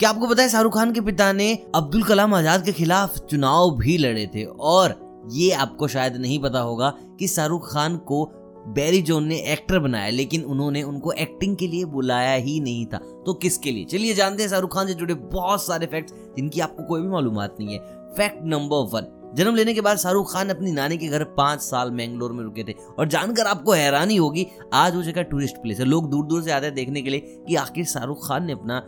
क्या आपको पता है शाहरुख खान के पिता ने अब्दुल कलाम आज़ाद के खिलाफ चुनाव भी लड़े थे? और ये आपको शायद नहीं पता होगा कि शाहरुख खान को बैरी जोन ने एक्टर बनाया, लेकिन उन्होंने उनको एक्टिंग के लिए बुलाया ही नहीं था। तो किसके लिए? चलिए जानते हैं शाहरुख खान से जुड़े बहुत सारे फैक्ट्स जिनकी आपको कोई भी मालूम नहीं है। फैक्ट नंबर वन जन्म लेने के बाद शाहरुख खान अपनी नानी के घर पाँच साल मैंगलोर में रुके थे। और जानकर आपको हैरानी होगी, आज वो जगह टूरिस्ट प्लेस है। लोग दूर दूर से आते हैं देखने के लिए कि आखिर शाहरुख खान ने अपना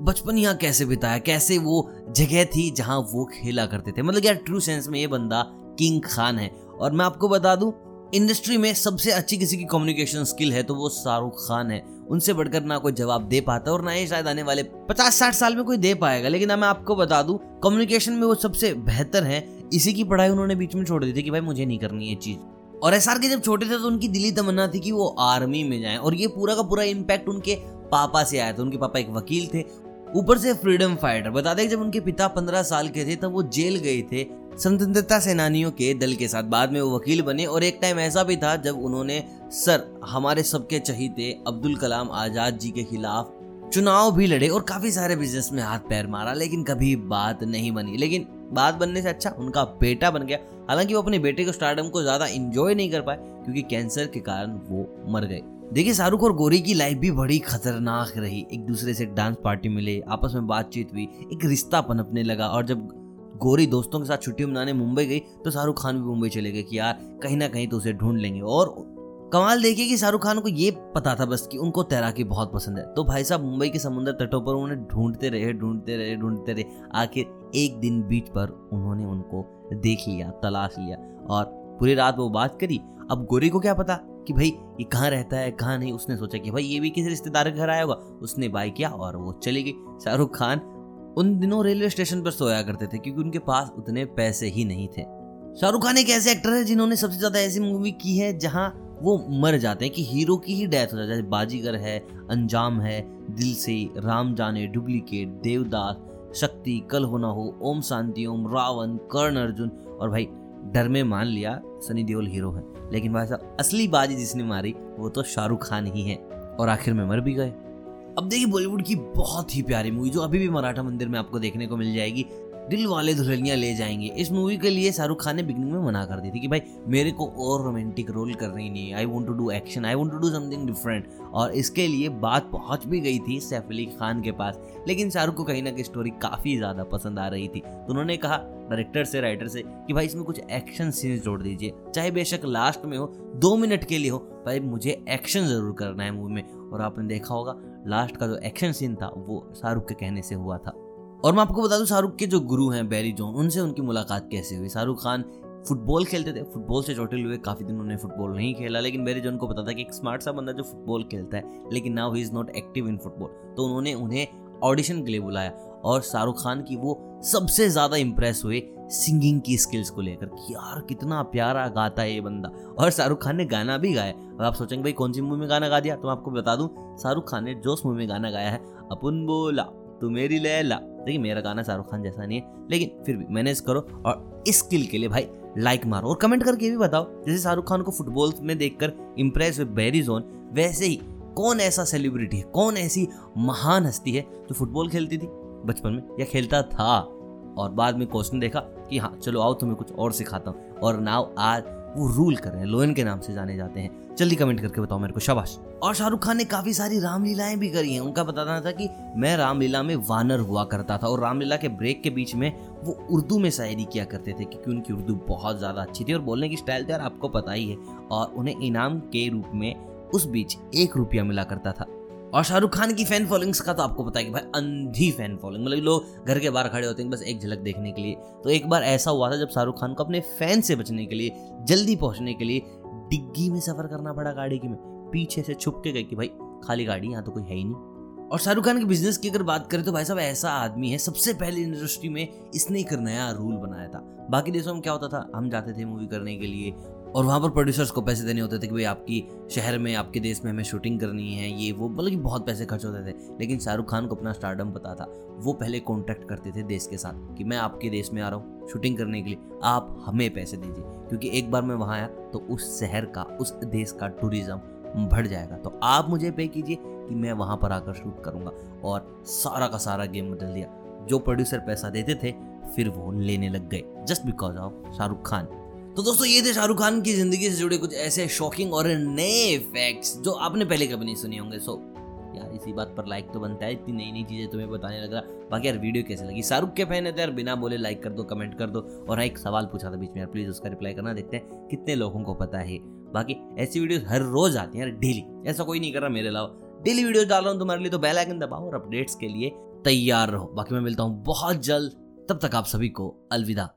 बचपन यहाँ कैसे बिताया? कैसे वो जगह थी जहाँ वो खेला करते थे? मतलब यार ट्रू सेंस में ये बंदा किंग खान है। और मैं आपको बता दूँ इंडस्ट्री में सबसे अच्छी किसी की कम्युनिकेशन स्किल है तो वो शाहरुख खान है। उनसे बढ़कर ना कोई जवाब दे पाता और ना ही शायद आने वाले पचास साठ साल में कोई दे पाएगा। लेकिन मैं आपको बता दूँ कम्युनिकेशन में वो सबसे बेहतर है। इसी की पढ़ाई उन्होंने बीच में छोड़ दी थी कि भाई मुझे नहीं करनी ये चीज़। और एस आर के जब छोटे थे तो उनकी दिली तमन्ना थी कि वो आर्मी में जाएँ। और ये पूरा का पूरा इम्पैक्ट उनके पापा से आया था, उनके पापा एक वकील थे, ऊपर से फ्रीडम फाइटर। बता दें, जब उनके पिता पंद्रह साल के थे, तब वो जेल गए थे, स्वतंत्रता सेनानियों के दल के साथ। बाद में वो वकील बने, और एक टाइम ऐसा भी था, जब उन्होंने, सर, हमारे सबके चहीते, अब्दुल कलाम आज़ाद जी के खिलाफ चुनाव भी लड़े, और काफ़ी सारे बिज़नेस में हाथ पैर मारा, लेकिन कभी बात नहीं बनी। लेकिन बात बनने से अच्छा उनका बेटा बन गया। हालाँकि वो अपने बेटे को स्टार्टम को ज़्यादा इंजॉय नहीं कर पाए, क्योंकि कैंसर के कारण वो मर गए। देखिए, शाहरुख और गोरी की लाइफ भी बड़ी खतरनाक रही। एक दूसरे से डांस पार्टी मिले, आपस में बातचीत हुई, एक रिश्ता पनपने लगा और जब गोरी दोस्तों के साथ छुट्टी मनाने मुंबई गई तो शाहरुख खान भी मुंबई चले गए कि यार, कहीं ना कहीं तो उसे ढूंढ लेंगे। और कमाल देखिए कि शाहरुख खान को ये पता था बस कि उनको तैराकी बहुत पसंद है। तो भाई साहब, मुंबई के समुद्र तटों पर उन्हें ढूंढते रहे ढूंढते रहे ढूंढते रहे। आखिर एक दिन बीच पर उन्होंने उनको देख लिया, तलाश लिया और पूरी रात वो बात करी। अब गोरी को क्या पता? कि भाई, ये कहाँ रहता है, कहाँ नहीं? उसने सोचा कि भाई, ये भी किसी रिश्तेदार के घर आया होगा। उसने बाय किया और वो चली गई। शाहरुख खान उन दिनों रेलवे स्टेशन पर सोया करते थे क्योंकि उनके पास उतने पैसे ही नहीं थे। शाहरुख खान एक ऐसे एक्टर है जिन्होंने सबसे ज़्यादा ऐसी मूवी की है जहाँ वो मर जाते हैं कि हीरो की ही डेथ हो जाती है बाजीगर है, अंजाम है, दिल से राम जाने, डुप्लीकेट, देवदास, शक्ति, कल होना हो, ओम शांति, ओम रावण, कर्ण अर्जुन और भाई डर में मान लिया, सनी देओल हीरो है। लेकिन भाई साहब असली बाजी जिसने मारी, वो तो शाहरुख खान ही है। और आखिर में मर भी गए। अब देखिए, बॉलीवुड की बहुत ही प्यारी मूवी, जो अभी भी मराठा मंदिर में आपको देखने को मिल जाएगी दिल वाले दुल्हनिया ले जाएँगे। इस मूवी के लिए शाहरुख खान ने बिगनिंग में मना कर दी थी कि भाई, मेरे को और रोमांटिक रोल कर रही नहीं I want to do action I want to do something different और इसके लिए बात पहुँच भी गई थी सैफ अली खान के पास। लेकिन शाहरुख को कहीं ना कहीं स्टोरी काफ़ी ज़्यादा पसंद आ रही थी। तो उन्होंने कहा डायरेक्टर से राइटर से, कि भाई, इसमें कुछ एक्शन सीन्स जोड़ दीजिए। चाहे बेशक लास्ट में हो, दो मिनट के लिए हो भाई मुझे एक्शन ज़रूर करना है मूवी में। और आपने देखा होगा लास्ट का जो एक्शन सीन था, वो शाहरुख के कहने से हुआ था। और मैं आपको बता दूँ, शाहरुख के जो गुरु हैं, बैरी जॉन, उनसे उनकी मुलाकात कैसे हुई? शाहरुख खान फुटबॉल खेलते थे। फुटबॉल से चोटिल हुए, काफ़ी दिन उन्होंने फुटबॉल नहीं खेला, लेकिन बैरी जॉन को पता था कि एक स्मार्ट सा बंदा जो फुटबॉल खेलता है, लेकिन now he is not active in football तो उन्होंने उन्हें ऑडिशन के लिए बुलाया और शाहरुख खान की वो सबसे ज़्यादा इंप्रेस हुए सिंगिंग की स्किल्स को लेकर कि, यार, कितना प्यारा गाता है ये बंदा। और शाहरुख खान ने गाना भी गाया। और आप सोचेंगे, भाई, कौन सी मूवी में गाना गा दिया? तो मैं आपको बता दूँ, शाहरुख खान ने जोश मूवी में गाना गाया है, अपन बोला। तू मेरी लैला देखिए, मेरा गाना शाहरुख खान जैसा नहीं है, लेकिन फिर भी मैनेज करो और इस स्किल के लिए भाई लाइक मारो और कमेंट करके भी बताओ। जैसे शाहरुख खान को फुटबॉल में देखकर इंप्रेस हुए बेरी जोन वैसे ही कौन ऐसा सेलिब्रिटी है, कौन ऐसी महान हस्ती है जो फुटबॉल खेलती थी बचपन में या खेलता था? और बाद में क्वेश्चन देखा कि हाँ चलो आओ, तुम्हें कुछ और सिखाता हूँ। और नाव आज वो रूल कर रहे हैं, लोयन के नाम से जाने जाते हैं। जल्दी कमेंट करके बताओ मेरे को, शाबाश। और शाहरुख खान ने काफ़ी सारी रामलीलाएँ भी करी हैं। उनका बताना था कि मैं रामलीला में वानर हुआ करता था और रामलीला के ब्रेक के बीच में वो उर्दू में शायरी किया करते थे, क्योंकि उनकी उर्दू बहुत ज़्यादा अच्छी थी और बोलने की स्टाइल थी यार आपको पता ही है। और उन्हें इनाम के रूप में उस बीच एक रुपया मिला करता था। और शाहरुख खान की फ़ैन फॉलोइंग्स का तो आपको पता है कि भाई अंधी फ़ैन फॉलोइंग मतलब लोग घर के बाहर खड़े होते हैं बस एक झलक देखने के लिए। तो एक बार ऐसा हुआ था जब शाहरुख खान को अपने फ़ैन से बचने के लिए, जल्दी पहुँचने के लिए डिग्गी में सफ़र करना पड़ा गाड़ी की में। पीछे से छुप के गए कि भाई खाली गाड़ी, यहाँ तो कोई है ही नहीं। और शाहरुख खान के बिज़नेस की अगर बात करें तो भाई साहब ऐसा आदमी है, सबसे पहले इंडस्ट्री में इसने एक नया रूल बनाया था। बाकी देशों में क्या होता था, हम जाते थे मूवी करने के लिए और वहाँ पर प्रोड्यूसर्स को पैसे देने होते थे कि भाई आपकी शहर में, आपके देश में हमें शूटिंग करनी है, ये वो मतलब कि बहुत पैसे खर्च होते थे। लेकिन शाहरुख खान को अपना स्टार्टअप पता था। वो पहले कॉन्टैक्ट करते थे देश के साथ कि मैं आपके देश में आ रहा हूँ शूटिंग करने के लिए। आप हमें पैसे दीजिए। क्योंकि एक बार मैं वहाँ आया तो उस शहर का, उस देश का टूरिज़्म बढ़ जाएगा। तो आप मुझे पे कीजिए कि मैं वहाँ पर आकर शूट करूँगा। और सारा का सारा गेम बदल दिया। जो प्रोड्यूसर पैसा देते थे, फिर वो लेने लग गए। Just because of Shahrukh Khan. तो दोस्तों ये थे शाहरुख खान की ज़िंदगी से जुड़े कुछ ऐसे शॉकिंग और नए फैक्ट्स जो आपने पहले कभी नहीं सुने होंगे। सो यार इसी बात पर लाइक तो बनता है। इतनी नई नई चीज़ें तुम्हें बताने लग रहा। बाकी यार वीडियो कैसे लगी? शाहरुख के फ़ैन है तो यार बिना बोले लाइक कर दो कमेंट कर दो। और हाँ, एक सवाल पूछा था बीच में यार प्लीज़ उसका रिप्लाई करना। देखते हैं कितने लोगों को पता है। बाकी ऐसी वीडियो हर रोज आती है यार डेली ऐसा कोई नहीं कर रहा मेरे अलावा। डेली वीडियो डाल रहा हूँ तुम्हारे लिए तो बेल आइकन दबाओ और अपडेट्स के लिए तैयार रहो। बाकी मैं मिलता हूँ बहुत जल्द। तब तक आप सभी को अलविदा।